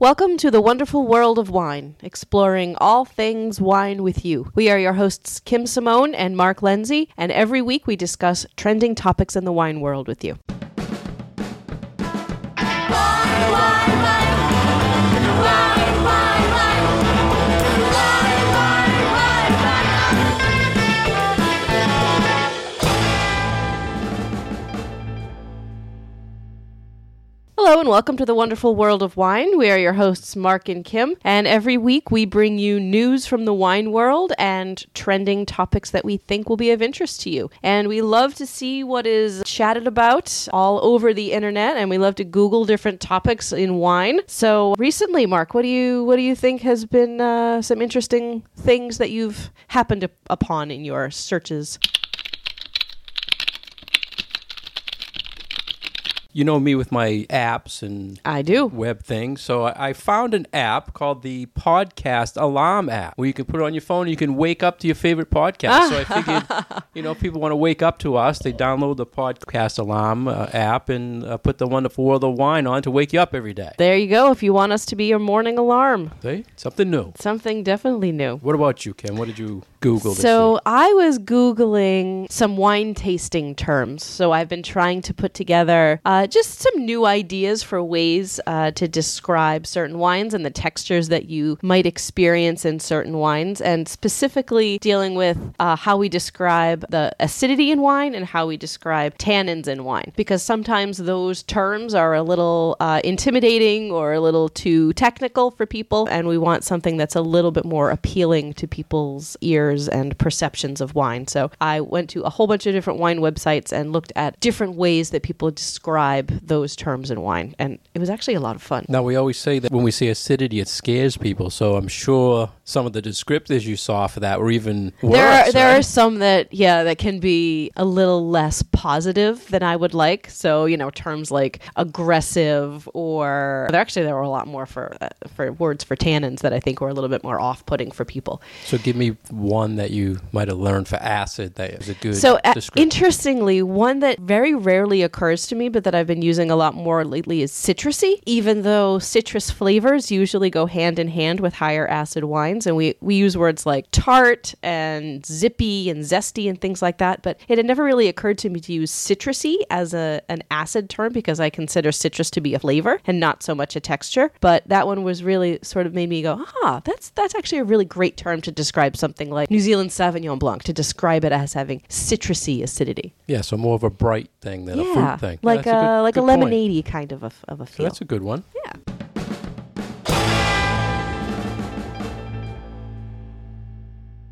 Welcome to the wonderful world of wine, exploring all things wine with you. We are your hosts, Kim Simone and Mark Lindsay, and every week we discuss trending topics in the wine world with you. Hello and welcome to the wonderful world of wine. We are your hosts, Mark and Kim, and every week we bring you news from the wine world and trending topics that we think will be of interest to you. And we love to see what is chatted about all over the internet, and we love to Google different topics in wine. So recently, Mark, what do you what do you think has been uh, some interesting things that you've happened upon in your searches? You know me with my apps and I do. web things. So I I found an app called the Podcast Alarm app where you can put it on your phone and you can wake up to your favorite podcast. so I figured, you know, if people want to wake up to us, they download the Podcast Alarm uh, app and uh, put the wonderful world of wine on to wake you up every day. There you go. If you want us to be your morning alarm, See? Something new. something definitely new. What about you, Kim? What did you Google this So? I was Googling some wine tasting terms. So I've been trying to put together uh, just some new ideas for ways uh, to describe certain wines and the textures that you might experience in certain wines, and specifically dealing with uh, how we describe the acidity in wine and how we describe tannins in wine. Because sometimes those terms are a little uh, intimidating or a little too technical for people, and we want something that's a little bit more appealing to people's ears and perceptions of wine. So I went to a whole bunch of different wine websites and looked at different ways that people describe those terms in wine. And it was actually a lot of fun. Now, we always say that when we say acidity, it scares people. So I'm sure some of the descriptors you saw for that were even worse. There are, there right? are some that, yeah, that can be a little less positive than I would like. So, you know, terms like aggressive or there actually there were a lot more for uh, for words for tannins that I think were a little bit more off-putting for people. So give me one that you might have learned for acid that is a good So, uh, interestingly, one that very rarely occurs to me, but that I've been using a lot more lately is citrusy. Even though citrus flavors usually go hand in hand with higher acid wines, and we we use words like tart and zippy and zesty and things like that, but it had never really occurred to me to use citrusy as a an acid term because I consider citrus to be a flavor and not so much a texture. But that one was really sort of made me go, ah, that's that's actually a really great term to describe something like New Zealand Sauvignon Blanc to describe it as having citrusy acidity. yeah, so more of a bright thing than a yeah, fruit thing. like Yeah, that's a, good- like a good point. lemonade kind of a, of a So feel. that's a good one. yeah.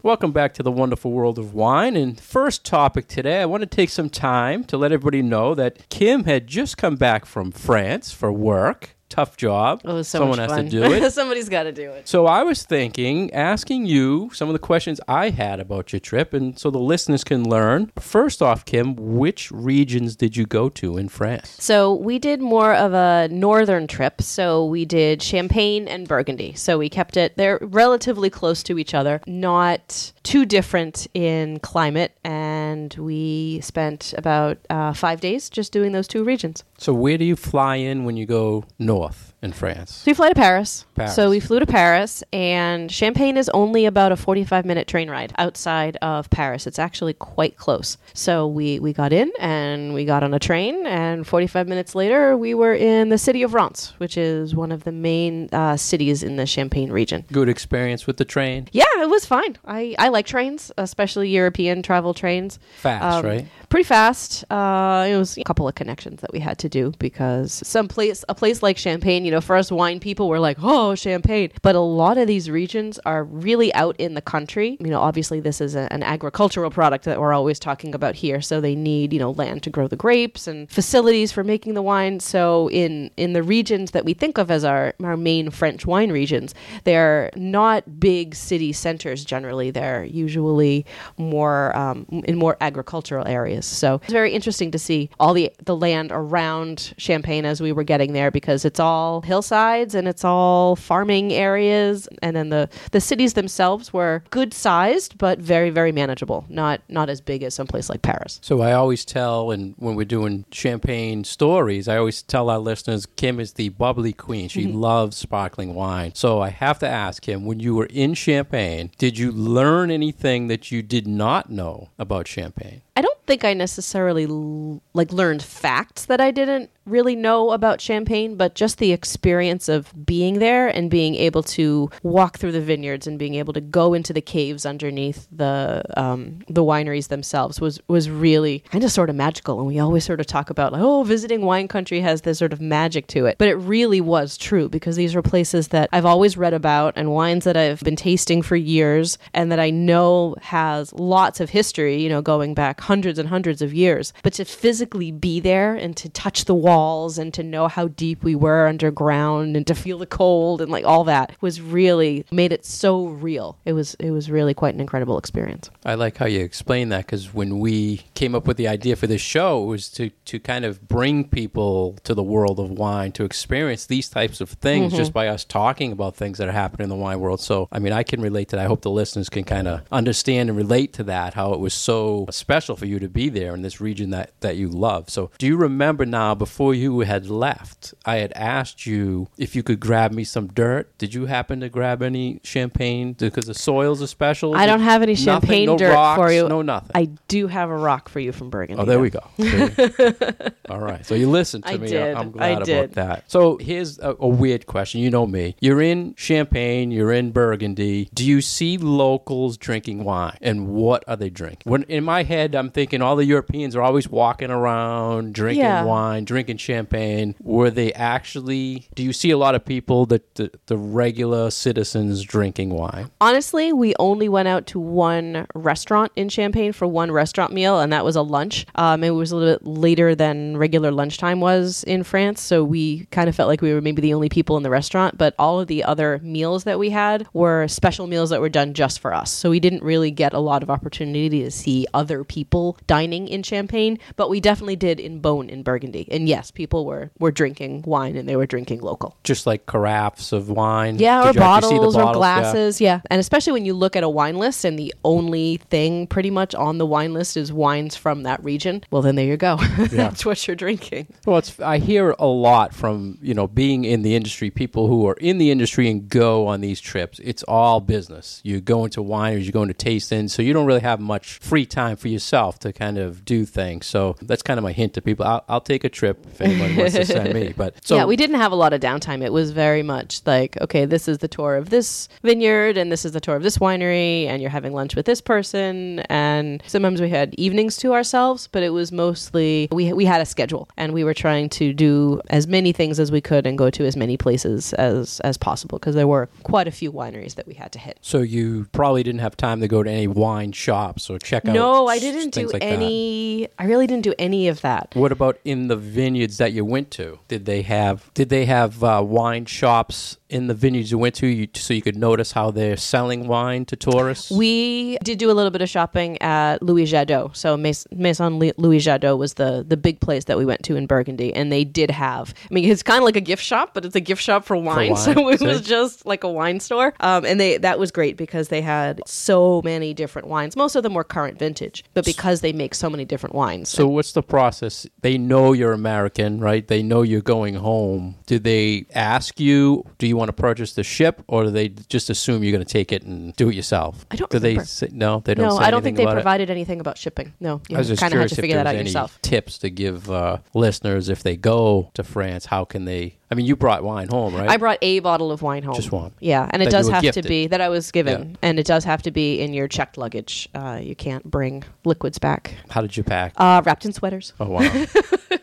Welcome back to the wonderful world of wine. And first topic today, I want to take some time to let everybody know that Kim had just come back from France for work. Tough job. Was so Someone has to do it. Somebody's got to do it. So I was thinking, asking you some of the questions I had about your trip, and so the listeners can learn. First off, Kim, which regions did you go to in France? So we did more of a northern trip. So we did Champagne and Burgundy. So we kept it, they're relatively close to each other, not too different in climate. And we spent about uh, five days just doing those two regions. So where do you fly in when you go north in France? So we fly to Paris. Paris. So we flew to Paris, and Champagne is only about a 45 minute train ride outside of Paris. It's actually quite close. So we, we got in and we got on a train, and 45 minutes later, we were in the city of Reims, which is one of the main uh, cities in the Champagne region. Good experience with the train? Yeah, it was fine. I, I like trains, especially European travel trains. Fast, Um, right? Pretty fast. Uh, it was a couple of connections that we had to do because some place, a place like Champagne, you know, for us wine people, we're like, oh, Champagne. But a lot of these regions are really out in the country. You know, obviously this is a, an agricultural product that we're always talking about here, so they need you know land to grow the grapes and facilities for making the wine. So in in the regions that we think of as our our main French wine regions, they're not big city centers. Generally, they're usually more um, in more agricultural areas. So it's very interesting to see all the the land around Champagne as we were getting there because it's all hillsides and it's all farming areas. And then the, the cities themselves were good sized, but very, very manageable. Not not as big as someplace like Paris. So I always tell, and when we're doing champagne stories, I always tell our listeners Kim is the bubbly queen. She Mm-hmm. loves sparkling wine. So I have to ask him when you were in Champagne, did you learn anything that you did not know about Champagne? I don't think I necessarily l- like learned facts that I didn't really know about Champagne, but just the experience of being there and being able to walk through the vineyards and being able to go into the caves underneath the um, the wineries themselves was was really kind of sort of magical. And we always sort of talk about like, oh, visiting wine country has this sort of magic to it, but it really was true because these were places that I've always read about and wines that I've been tasting for years and that I know has lots of history. You know, going back hundreds and hundreds of years, but to physically be there and to touch the walls and to know how deep we were underground and to feel the cold and like all that was really made it so real. It was it was really quite an incredible experience. I like how you explain that because when we came up with the idea for this show, it was to, to kind of bring people to the world of wine to experience these types of things mm-hmm. just by us talking about things that are happening in the wine world. So, I mean, I can relate to that. I hope the listeners can kind of understand and relate to that, how it was so special for you to be there in this region that, that you love. So, do you remember now, before you had left, I had asked you if you could grab me some dirt? Did you happen to grab any champagne because the soils are special? I don't have any Nothing, champagne no dirt rocks, for you. No nothing. I do have a rock for you from Burgundy. Oh, there we go. All right. So you listened to I me. did. I'm glad about that. So here's a, a weird question. You know me. You're in Champagne. You're in Burgundy. Do you see locals drinking wine? And what are they drinking? When in my head, I'm thinking all the Europeans are always walking around drinking Yeah. wine, drinking champagne. Were they actually? Do you see a lot of people that the, the regular citizens drinking wine? Honestly, we only went out to one restaurant in Champagne for one restaurant meal, and that was a lunch. Um, it was a little bit later than regular lunchtime was in France, so we kind of felt like we were maybe the only people in the restaurant. But all of the other meals that we had were special meals that were done just for us. So we didn't really get a lot of opportunity to see other people dining in Champagne, but we definitely did in Beaune in Burgundy. And yes, people were were drinking wine and they were drinking local. Just like carafes of wine? Yeah, or you actually see the bottles or bottles? Yeah. glasses. Yeah. And especially when you look at a wine list and the only thing pretty much on the wine list is wines from that region, well, then there you go. That's what you're drinking. Well, it's I hear a lot from you know being in the industry, people who are in the industry and go on these trips. It's all business. You go into wineries, you go into tastings, so you don't really have much free time for yourself to kind of do things. So that's kind of my hint to people. I'll, I'll take a trip if anyone wants to send me. But so yeah, we didn't have a lot of downtime. It was very much like, okay, this is the tour of this vineyard and this is the tour of this winery and you're having lunch with this person and sometimes we had evenings to ourselves, but it was mostly we we had a schedule and we were trying to do as many things as we could and go to as many places as as possible because there were quite a few wineries that we had to hit. so you probably didn't have time to go to any wine shops or check out. No, I s- didn't do like that. any I really didn't do any of that. What about in the vineyards that you went to? Did they have did they have uh, wine shops in the vineyards you went to, you, so you could notice how they're selling wine to tourists? We did do a little bit of shopping at Louis Jadot. So Maison Louis Jadot was the the big place that we went to in Burgundy, and they did have. I mean, it's kind of like a gift shop, but it's a gift shop for wine. wine, So it was just like a wine store, um, and they that was great because they had so many different wines. Most of them were current vintage, but because they make so many different wines, so what's the process? They know you're American, right? They know you're going home. Do they ask you, do you want to purchase the ship, or do they just assume you're going to take it and do it yourself? I don't Do they remember. say, no? They don't. no, say I don't think they about it? provided anything about shipping. No, you I was just kind of had curious to if figure there that was out any yourself. tips to give uh, listeners if they go to France. How can they? I mean, you brought wine home, right? I brought a bottle of wine home. Just one. Yeah, and it That you does were have gifted. to be that I was given, Yeah. and it does have to be in your checked luggage. Uh, you can't bring liquids back. How did you pack? Uh, wrapped in sweaters. Oh wow!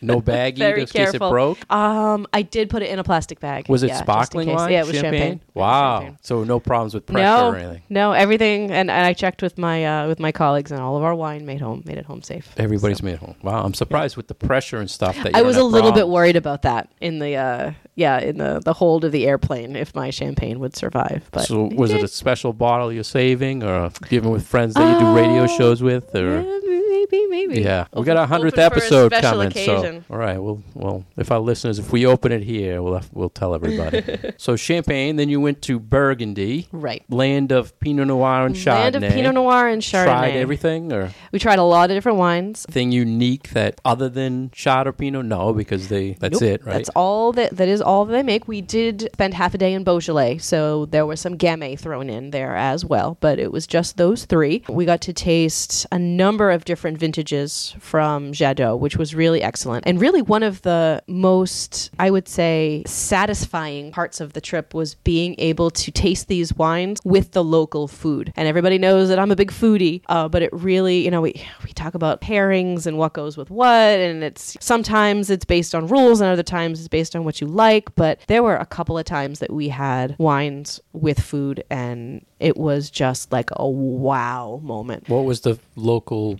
no baggie Very in case it careful. broke. Um, I did put it in a plastic bag. Was it yeah, just in sparkling case. wine? Yeah, it was champagne. Wow! Champagne. So no problems with pressure No, or anything. no, everything, and, and I checked with my uh, with my colleagues, and all of our wine made home made it home safe. Everybody's made home. Wow! I'm surprised with the pressure and stuff that. You I don't was a have little bit problems. worried about that in the uh, yeah in the the hold of the airplane if my champagne would survive. But So was it a special bottle you're saving, or giving with friends that you do radio Uh, shows with, or Yeah, maybe, maybe. Yeah, we got our hundredth open for a episode coming. occasion. So, all right, well, well, if our listeners, if we open it here, we'll have, we'll tell everybody. so Champagne, then you went to Burgundy, Right. land of Pinot Noir and Chardonnay. Land of Pinot Noir and Chardonnay. Tried everything, or We tried a lot of different wines. thing unique that other than Chard or Pinot? No, because they that's Nope. it, right? That's all that that is all that they make. We did spend half a day in Beaujolais, so there was some Gamay thrown in there as well, but it was just those three. We got to taste a number of different vintages from Jadot, which was really excellent. And really one of the most I would say satisfying parts of the trip was being able to taste these wines with the local food. And everybody knows that I'm a big foodie, uh, but it really, you know, we we talk about pairings and what goes with what, and it's sometimes it's based on rules, and other times it's based on what you like. But there were a couple of times that we had wines with food, and it was just like a wow moment. what was the local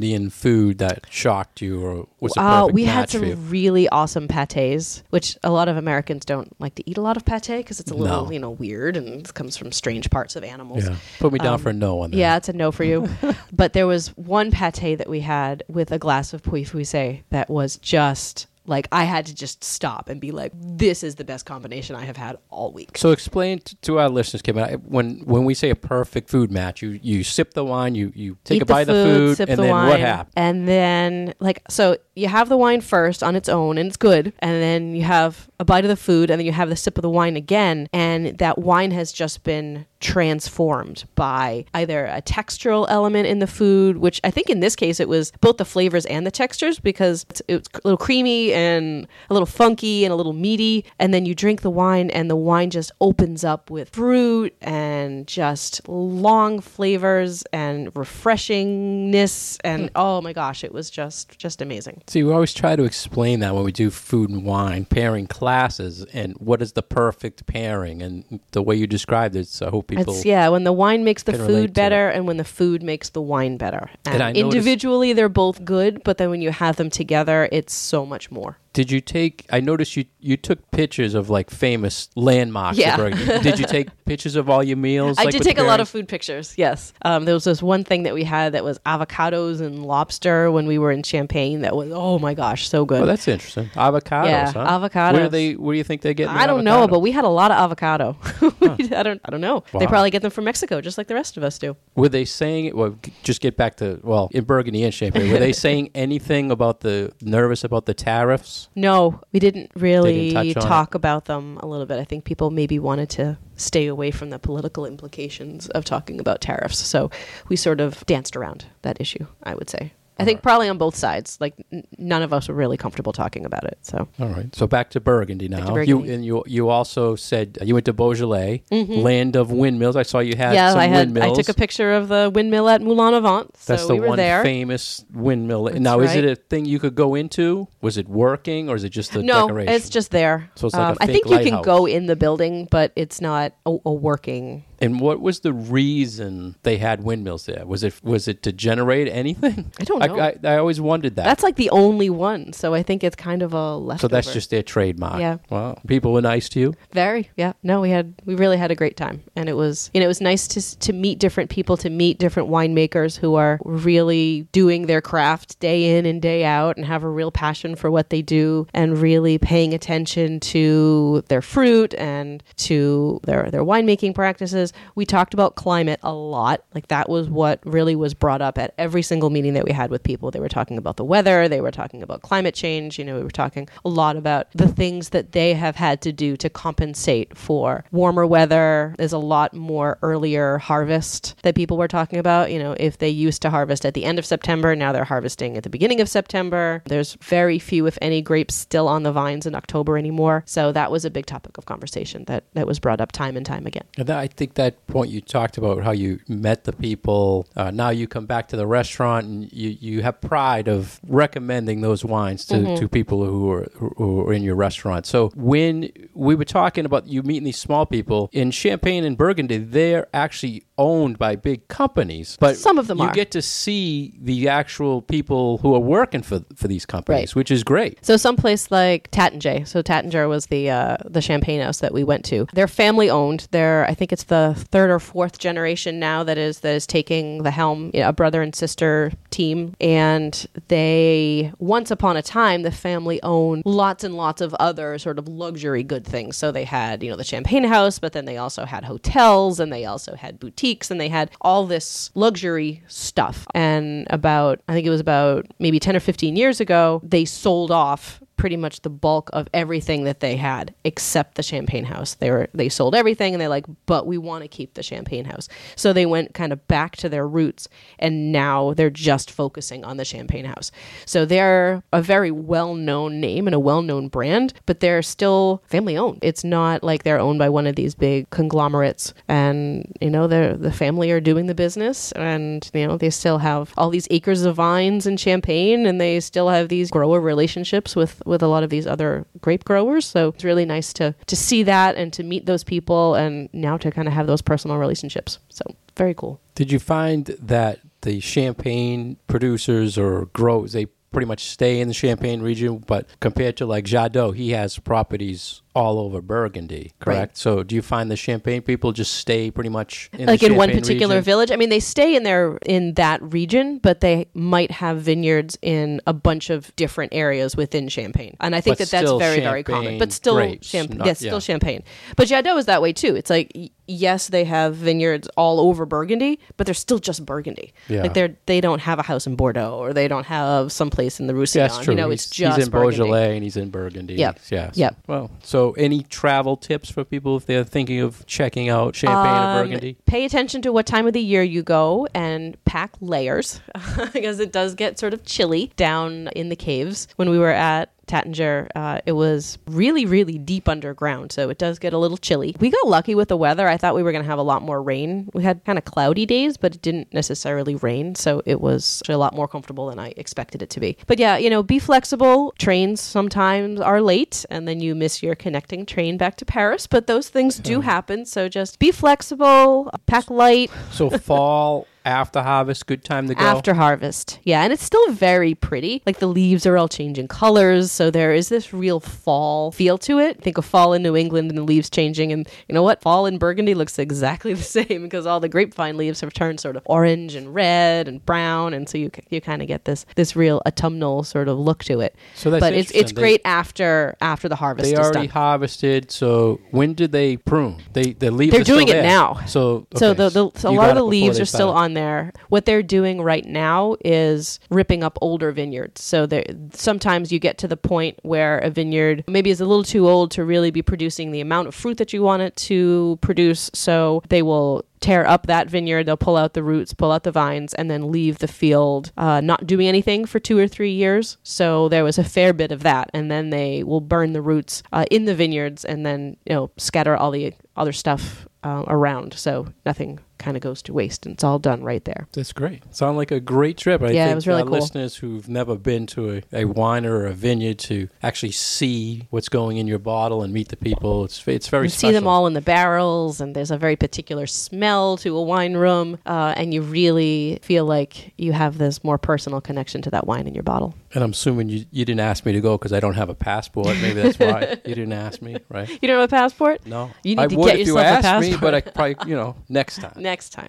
Burgundian food that shocked you, or was a Uh, perfect we had match for you? some really awesome pates, which a lot of Americans don't like to eat a lot of pate because it's a little, No. you know, weird and it comes from strange parts of animals. Yeah, put me down Um, for a no on that. Yeah, it's a no for you. but there was one pate that we had with a glass of Pouilly-Fuissé that was just like I had to just stop and be like, "This is the best combination I have had all week." So explain t- to our listeners, Kim, when when we say a perfect food match, you you sip the wine, you you take Eat a bite of the food, sip and the then wine, what happens? And then, like, so you have the wine first on its own, and it's good. And then you have a bite of the food, and then you have the sip of the wine again, and that wine has just been transformed by either a textural element in the food, which I think in this case it was both the flavors and the textures because it's, it's a little creamy and a little funky and a little meaty. And then you drink the wine, and the wine just opens up with fruit and just long flavors and refreshingness. And hmm. oh my gosh, it was just just amazing. See, we always try to explain that when we do food and wine pairing classes, and what is the perfect pairing, and the way you described it. So I hope people. It's yeah, when the wine makes the food better, and when the food makes the wine better. And And, I noticed- individually, they're both good, but then when you have them together, it's so much more. Did you take? I noticed you you took pictures of like famous landmarks. Yeah. Burgundy. Did you take pictures of all your meals? I like, did take a lot of food pictures. Yes, um, there was this one thing that we had that was avocados and lobster when we were in Champagne. That was oh my gosh, so good. Oh, that's interesting. Avocados, Yeah, huh? Where do they? Where do you think they get? I don't know, but we had a lot of avocado. I don't. I don't know. They probably get them from Mexico, just like the rest of us do. Were they saying? Well, just get back to well in Burgundy and Champagne. Were they saying anything about the nervous about the tariffs? No, we didn't really on talk about them a little bit. I think people maybe wanted to stay away from the political implications of talking about tariffs. So we sort of danced around that issue, I would say. I think probably on both sides. Like n- none of us were really comfortable talking about it. So All right. So back to Burgundy now. to You and you you also said uh, you went to Beaujolais, land of windmills. I saw you had Mm-hmm. yeah, some I had windmills. I took a picture of the windmill at Moulin-à-Vent. So That's the we one there. famous windmill. That's now, is it a thing you could go into? Was it working, or is it just a no, decoration? it's just there. So it's like a Um, I fake think you can go in the building, but it's not a, a working. And what was the reason they had windmills there? Was it was it to generate anything? I don't know. I, I, I always wondered that. That's like the only one. So I think it's kind of a leftover. so that's just their trademark. Yeah. Wow. People were nice to you. Very, yeah. No, we had we really had a great time, and it was you know it was nice to to meet different people, to meet different winemakers who are really doing their craft day in and day out, and have a real passion for what they do, and really paying attention to their fruit and to their their winemaking practices. We talked about climate a lot, like that was what really was brought up at every single meeting that we had with people. They were talking about the weather, they were talking about climate change. You know, we were talking a lot about the things that they have had to do to compensate for warmer weather. There's a lot more earlier harvest that people were talking about. You know, if they used to harvest at the end of September, now they're harvesting at the beginning of September. There's very few, if any, grapes still on the vines in October anymore. So that was a big topic of conversation that, that was brought up time and time again. And that, I think that point you talked about how you met the people. Uh, now you come back to the restaurant and you, you have pride of recommending those wines to, Mm-hmm. to people who are who are in your restaurant. So when we were talking about you meeting these small people in Champagne and Burgundy, they're actually owned by big companies, but Some of them you are. get to see the actual people who are working for for these companies, Right. which is great. So someplace like Taittinger. So Taittinger was the uh, the champagne house that we went to. They're family owned. They're I think it's the third or fourth generation now that is that is taking the helm. You know, a brother and sister team, and they once upon a time the family owned lots and lots of other sort of luxury good things. So they had you know the champagne house, but then they also had hotels and they also had boutiques and they had all this luxury stuff. And about I think it was about maybe ten or fifteen years ago, they sold off pretty much the bulk of everything that they had except the champagne house. They were they sold everything and they're like but we want to keep the champagne house. So they went kind of back to their roots and now they're just focusing on the champagne house. So they're a very well-known name and a well-known brand but they're still family owned it's not like they're owned by one of these big conglomerates and you know they're the family are doing the business and you know they still have all these acres of vines and champagne and they still have these grower relationships with with a lot of these other grape growers. So it's really nice to to see that and to meet those people and now to kind of have those personal relationships. So very cool. Did you find that the champagne producers or growers they pretty much stay in the Champagne region, but compared to like Jadot, he has properties all over Burgundy, correct? So do you find the Champagne people just stay pretty much in like in one particular region? village. I mean, they stay in their in that region, but they might have vineyards in a bunch of different areas within Champagne. And I think But that that's very very common. But still champagne. yes, still champagne. But Jadot is that way too. It's like yes, they have vineyards all over Burgundy, but they're still just Burgundy. Yeah. Like they're they don't have a house in Bordeaux or they don't have someplace in the Roussillon. That's true. You know, he's, it's just he's in Burgundy. Beaujolais and he's in Burgundy. Yep. Yes. yeah. Well, so any travel tips for people if they're thinking of checking out Champagne Um, or Burgundy? Pay attention to what time of the year you go and pack layers because it does get sort of chilly down in the caves. When we were at Taittinger, uh, it was really, really deep underground, so it does get a little chilly. We got lucky with the weather. I thought we were going to have a lot more rain. We had kind of cloudy days, but it didn't necessarily rain, so it was a lot more comfortable than I expected it to be. But yeah, you know, be flexible. Trains sometimes are late, and then you miss your connecting train back to Paris, but those things do happen, so just be flexible, pack light So fall after harvest, good time to go. after harvest. Yeah, and it's still very pretty. Like the leaves are all changing colors, so there is this real fall feel to it. Think of fall in New England and the leaves changing, and you know what? Fall in Burgundy looks exactly the same because all the grapevine leaves have turned sort of orange and red and brown, and so you you kind of get this this real autumnal sort of look to it. So that's but it's it's. They- great after after the harvest They already harvested. So when did they prune? They the leaves. They're doing it there. now. So So the, the so a lot of the leaves are still started. On there. What they're doing right now is ripping up older vineyards. So sometimes you get to the point where a vineyard maybe is a little too old to really be producing the amount of fruit that you want it to produce. So they will tear up that vineyard. They'll pull out the roots, pull out the vines, and then leave the field uh, not doing anything for two or three years. So there was a fair bit of that, and then they will burn the roots uh, in the vineyards, and then you know scatter all the other stuff uh, around. So nothing kind of goes to waste, and it's all done right there. That's great. Sound like a great trip. I Yeah, it think was really cool. listeners who've never been to a, a winer or a vineyard to actually see what's going in your bottle and meet the people. It's it's very You special. see them all in the barrels, and there's a very particular smell to a wine room, uh, and you really feel like you have this more personal connection to that wine in your bottle. And I'm assuming you, you didn't ask me to go because I don't have a passport. Maybe that's why you didn't ask me, right? You don't have a passport? No, You need I to would get if you yourself a asked me, passport. but I probably you know next time. Next time.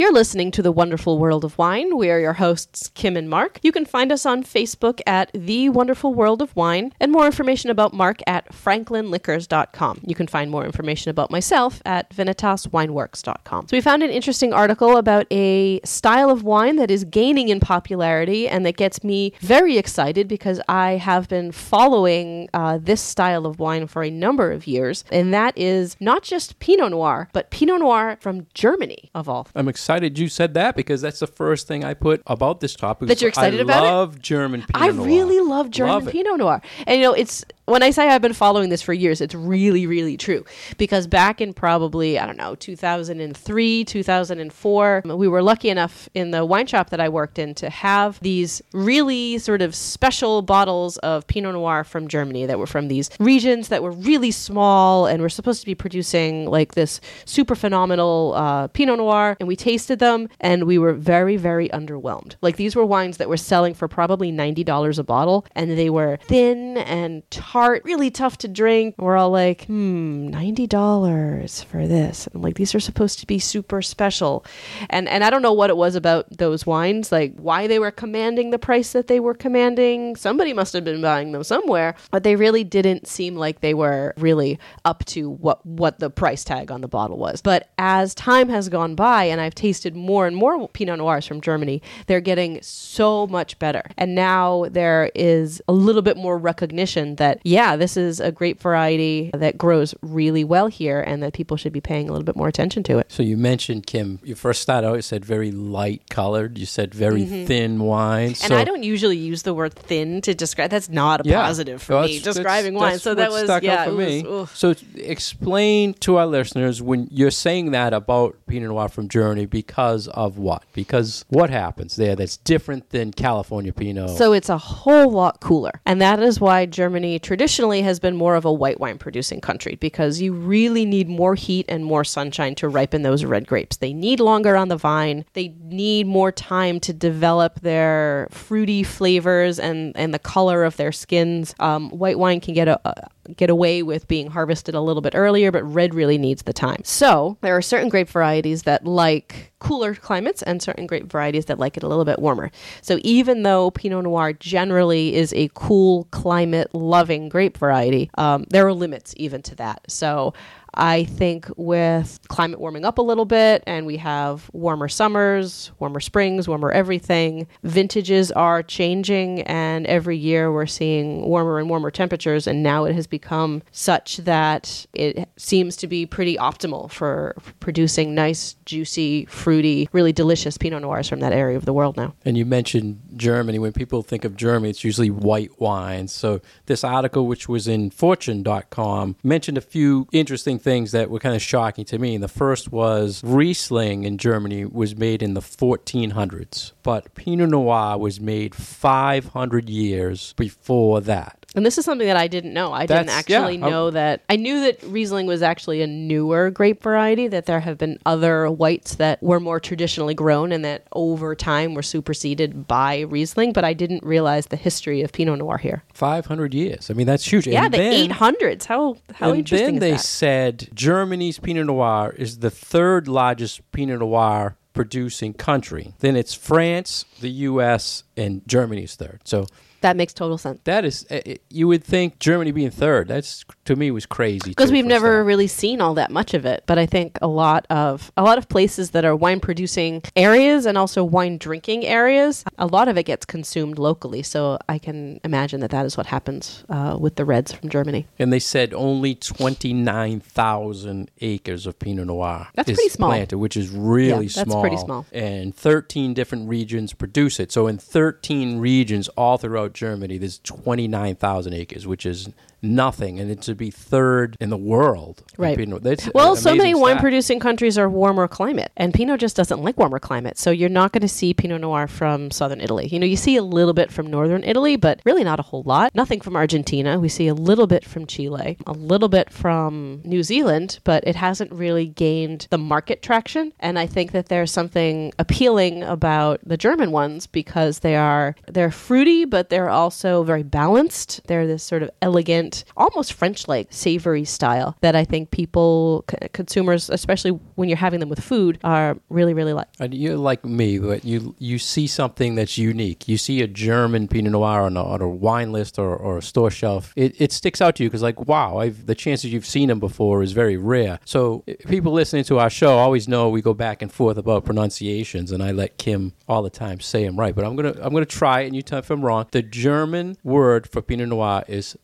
You're listening to The Wonderful World of Wine. We are your hosts, Kim and Mark. You can find us on Facebook at The Wonderful World of Wine, and more information about Mark at franklinliquors.com. You can find more information about myself at vinitaswineworks.com. So we found an interesting article about a style of wine that is gaining in popularity and that gets me very excited because I have been following uh, this style of wine for a number of years, and that is not just Pinot Noir, but Pinot Noir from Germany, of all I'm excited excited you said that because that's the first thing I put about this topic. That you're excited I about I love German Pinot I Noir. really love German Love. Pinot Noir. And you know, it's when I say I've been following this for years, it's really, really true. Because back in probably, I don't know, 2003, 2004, we were lucky enough in the wine shop that I worked in to have these really sort of special bottles of Pinot Noir from Germany that were from these regions that were really small and were supposed to be producing like this super phenomenal uh, Pinot Noir. And we tasted them and we were very, very underwhelmed. Like these were wines that were selling for probably $90 a bottle and they were thin and tart, really tough to drink. We're all like, hmm, $90 for this. And like, these are supposed to be super special. And and I don't know what it was about those wines, like why they were commanding the price that they were commanding. Somebody must have been buying them somewhere, but they really didn't seem like they were really up to what what the price tag on the bottle was. But as time has gone by and I've tasted more and more Pinot Noirs from Germany, they're getting so much better. And now there is a little bit more recognition that yeah, this is a grape variety that grows really well here and that people should be paying a little bit more attention to it. So you mentioned Kim. You first started out. You said very light colored. You said very thin wine. Mm-hmm. And so I don't usually use the word thin to describe. That's not a Yeah. positive for me. Describing that's- wine. So that was stuck yeah. out for me. was- So explain to our listeners when you're saying that about Pinot Noir from Germany because of what? Because what happens there that's different than California Pinot? So it's a whole lot cooler. And that is why Germany traditionally has been more of a white wine producing country because you really need more heat and more sunshine to ripen those red grapes. They need longer on the vine. They need more time to develop their fruity flavors and, and the color of their skins. Um, white wine can get a, a get away with being harvested a little bit earlier, but red really needs the time. So there are certain grape varieties that like cooler climates and certain grape varieties that like it a little bit warmer. So even though Pinot Noir generally is a cool climate loving grape variety, um, there are limits even to that. So I think with climate warming up a little bit and we have warmer summers, warmer springs, warmer everything, vintages are changing and every year we're seeing warmer and warmer temperatures and now it has become such that it seems to be pretty optimal for producing nice, juicy, fruity, really delicious Pinot Noirs from that area of the world now. And you mentioned Germany. When people think of Germany, it's usually white wines. So this article, which was in Fortune.com, mentioned a few interesting things that were kind of shocking to me. And the first was Riesling in Germany was made in the 1400s, but Pinot Noir was made 500 years before that. And this is something that I didn't know. I didn't actually yeah, I- know um, that. I knew that Riesling was actually a newer grape variety, that there have been other whites that were more traditionally grown and that over time were superseded by Riesling, but I didn't realize the history of Pinot Noir here. 500 years. I mean, that's huge. yeah, And the then- 800s. How how and interesting then they that? said Germany's Pinot Noir is the third largest Pinot Noir producing country. Then it's France, the U.S., and Germany's third. So That makes total sense. that is, uh, uh, you would think Germany being third. That's to me was crazy. because we've never that. really seen all that much of it but i think a lot of a lot of places that are wine producing areas and also wine drinking areas a lot of it gets consumed locally so i can imagine that that is what happens uh, with the reds from germany And they said only 29,000 acres of Pinot Noir That's is pretty small. planted, which is really Yeah, that's pretty small. And 13 different regions produce it. So in 13 regions all throughout Germany, there's 29,000 acres, which is nothing. And it to be third in the world. Right. Pinot- that's well so many amazing wine producing countries are warmer climate and pinot just doesn't like warmer climate so you're not going to see pinot noir from southern italy you know you see a little bit from northern italy but really not a whole lot nothing from argentina we see a little bit from chile a little bit from new zealand but it hasn't really gained the market traction and i think that there's something appealing about the german ones because they are they're fruity but they're also very balanced they're this sort of elegant almost french like savory style that i think people c- consumers especially when you're having them with food are really really like And you're like me, but you you see something that's unique. You see a German Pinot Noir on a, on a wine list or, or a store shelf. It, it sticks out to you because, like, wow, I've, the chances you've seen them before is very rare. So people listening to our show always know we go back and forth about pronunciations, and I let Kim all the time say them right. But I'm gonna I'm gonna try it, and you tell if I'm wrong. The German word for Pinot Noir is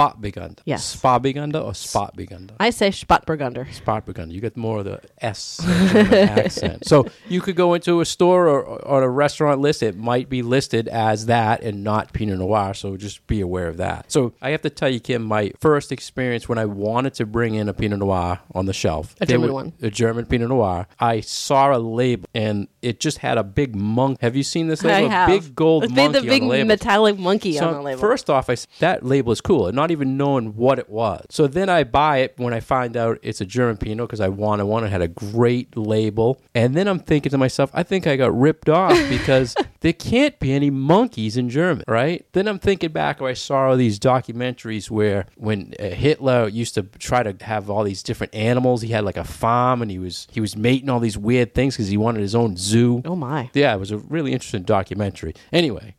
Spotbegunder. Yes. Spotbegunder or Spotbegunder? I say Spatburgunder. Spotbegunder. You get more of the S accent. So you could go into a store or, or a restaurant list. It might be listed as that and not Pinot Noir. So just be aware of that. So I have to tell you, Kim, my first experience when I wanted to bring in a Pinot Noir on the shelf, A German were- one. a German Pinot Noir. I saw a label and it just had a big monk. Have you seen this label? I have. A big gold It's monkey the big on the label. metallic monkey So on the label. first off, I, that label is cool, and even knowing what it was. So then I buy it when I find out it's a German Pinot because I wanted one. It had a great label, and then I'm thinking to myself, I think I got ripped off because there can't be any monkeys in German, right? Then I'm thinking back, where I saw all these documentaries where when uh, Hitler used to try to have all these different animals, he had like a farm, and he was he was mating all these weird things because he wanted his own zoo. oh my. Yeah, it was a really interesting documentary. Anyway,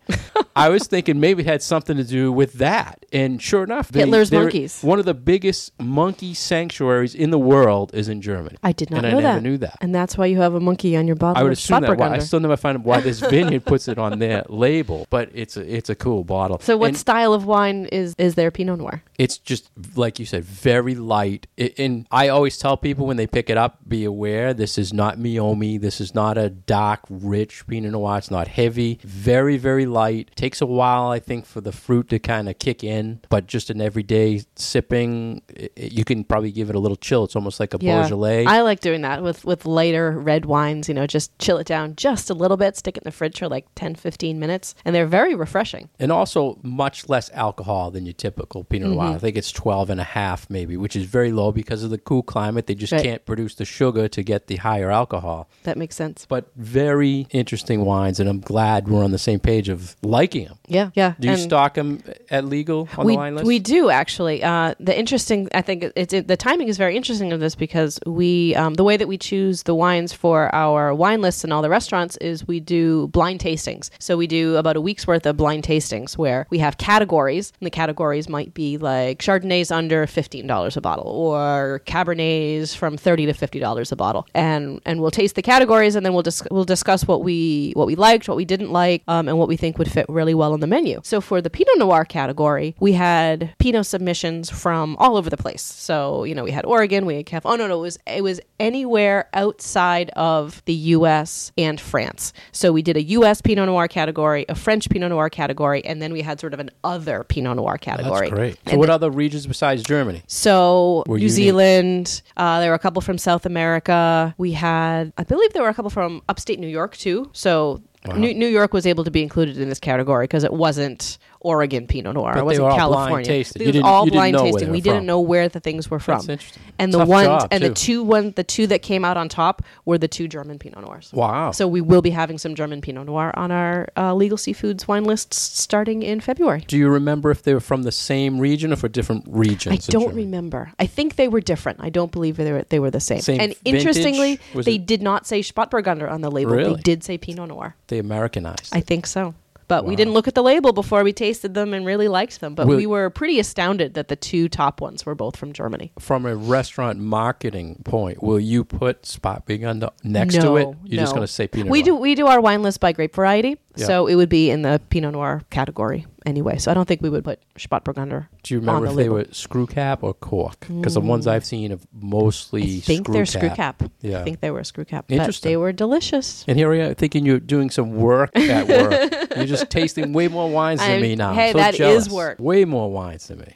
I was thinking maybe it had something to do with that. And sure enough, they- Hitler's monkeys. One of the biggest monkey sanctuaries in the world is in Germany. I did not and know I never knew that. And that's why you have a monkey on your bottle I would of assume that. Why, I still never find out why this vineyard puts it on their label, but it's a, it's a cool bottle. So what And style of wine is is their Pinot Noir? it's just like you said, very light. It, and I always tell people when they pick it up, be aware this is not Meiomi. This is not a dark, rich Pinot Noir. It's not heavy. Very, very light. Takes a while, I think, for the fruit to kind of kick in. But just an everyday sipping, i i- you can probably give it a little chill. It's almost like a Beaujolais. I like doing that with with lighter red wines, you know, just chill it down just a little bit, stick it in the fridge for like 10 15 minutes, and they're very refreshing. and also much less alcohol than your typical Pinot Noir. Mm-hmm. I think it's 12 and a half maybe, which is very low because of the cool climate. They just Right. can't produce the sugar to get the higher alcohol. That makes sense. but very interesting wines, and I'm glad we're on the same page of liking them. Yeah, yeah. Do you and- stock them at legal on we, the wine list? we do actually. Uh, the interesting, I think it's it, the timing is very interesting of this because we um, the way that we choose the wines for our wine lists and all the restaurants is we do blind tastings. So we do about a week's worth of blind tastings where we have categories, and the categories might be like Chardonnays under fifteen dollars a bottle or Cabernets from thirty to fifty dollars a bottle, and and we'll taste the categories and then we'll dis- we'll discuss what we what we liked, what we didn't like, um, and what we think would fit really well on the menu. So for the Pinot Noir category, we had Pinot submissions from all over the place. So you know we had Oregon, we had Caf. Oh no, no, it was it was anywhere outside of the U.S. and France. So we did a U.S. Pinot Noir category, a French Pinot Noir category, and then we had sort of an other Pinot Noir category. That's great. So, And what the- other regions besides Germany? so Were New unique. Zealand, uh, there were a couple from South America. We had, I believe, there were a couple from upstate New York too. So Wow. New, New York was able to be included in this category because it wasn't Oregon Pinot Noir. But it wasn't were all blind California. It was didn't- all blind tasting. We were didn't know where the things were from. That's interesting. And the Tough ones job, and the two one the two that came out on top were the two German Pinot Noirs. Wow. So we will be having some German Pinot Noir on our uh, Legal Sea Foods wine lists starting in February. Do you remember if they were from the same region or for different regions? I don't remember. I think they were different. I don't believe they were they were the same. Same and interestingly, they it- did not say Spatburgunder on the label. Really? They did say Pinot Noir. They Americanized. I think so. But we didn't look at the label before we tasted them and really liked them. But Will- we were pretty astounded that the two top ones were both from Germany. from a restaurant marketing point, will you put Spot the next to it? You're just going to say Pinot We Noir. do we do our wine list by grape variety, Yeah. so it would be in the Pinot Noir category anyway. So I don't think we would put Spatburgunder. Do you remember on if the they label. were screw cap or cork? Because the ones I've seen have mostly I think screw they're cap. screw cap. Yeah. I think they were screw cap. But Interesting. they were delicious. And here I am thinking you're doing some work at work. you're just tasting way more wines than I'm- me now. I'm hey, so that is jealous. work. Way more wines than me.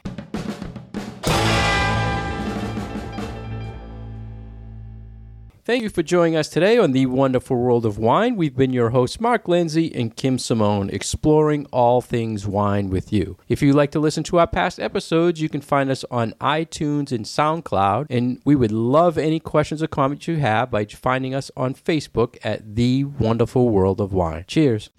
Thank you for joining us today on the wonderful world of wine. We've been your hosts, Mark Lindsay and Kim Simone, exploring all things wine with you. If you'd like to listen to our past episodes, you can find us on iTunes and SoundCloud. And we would love any questions or comments you have by finding us on Facebook at The Wonderful World of Wine. Cheers.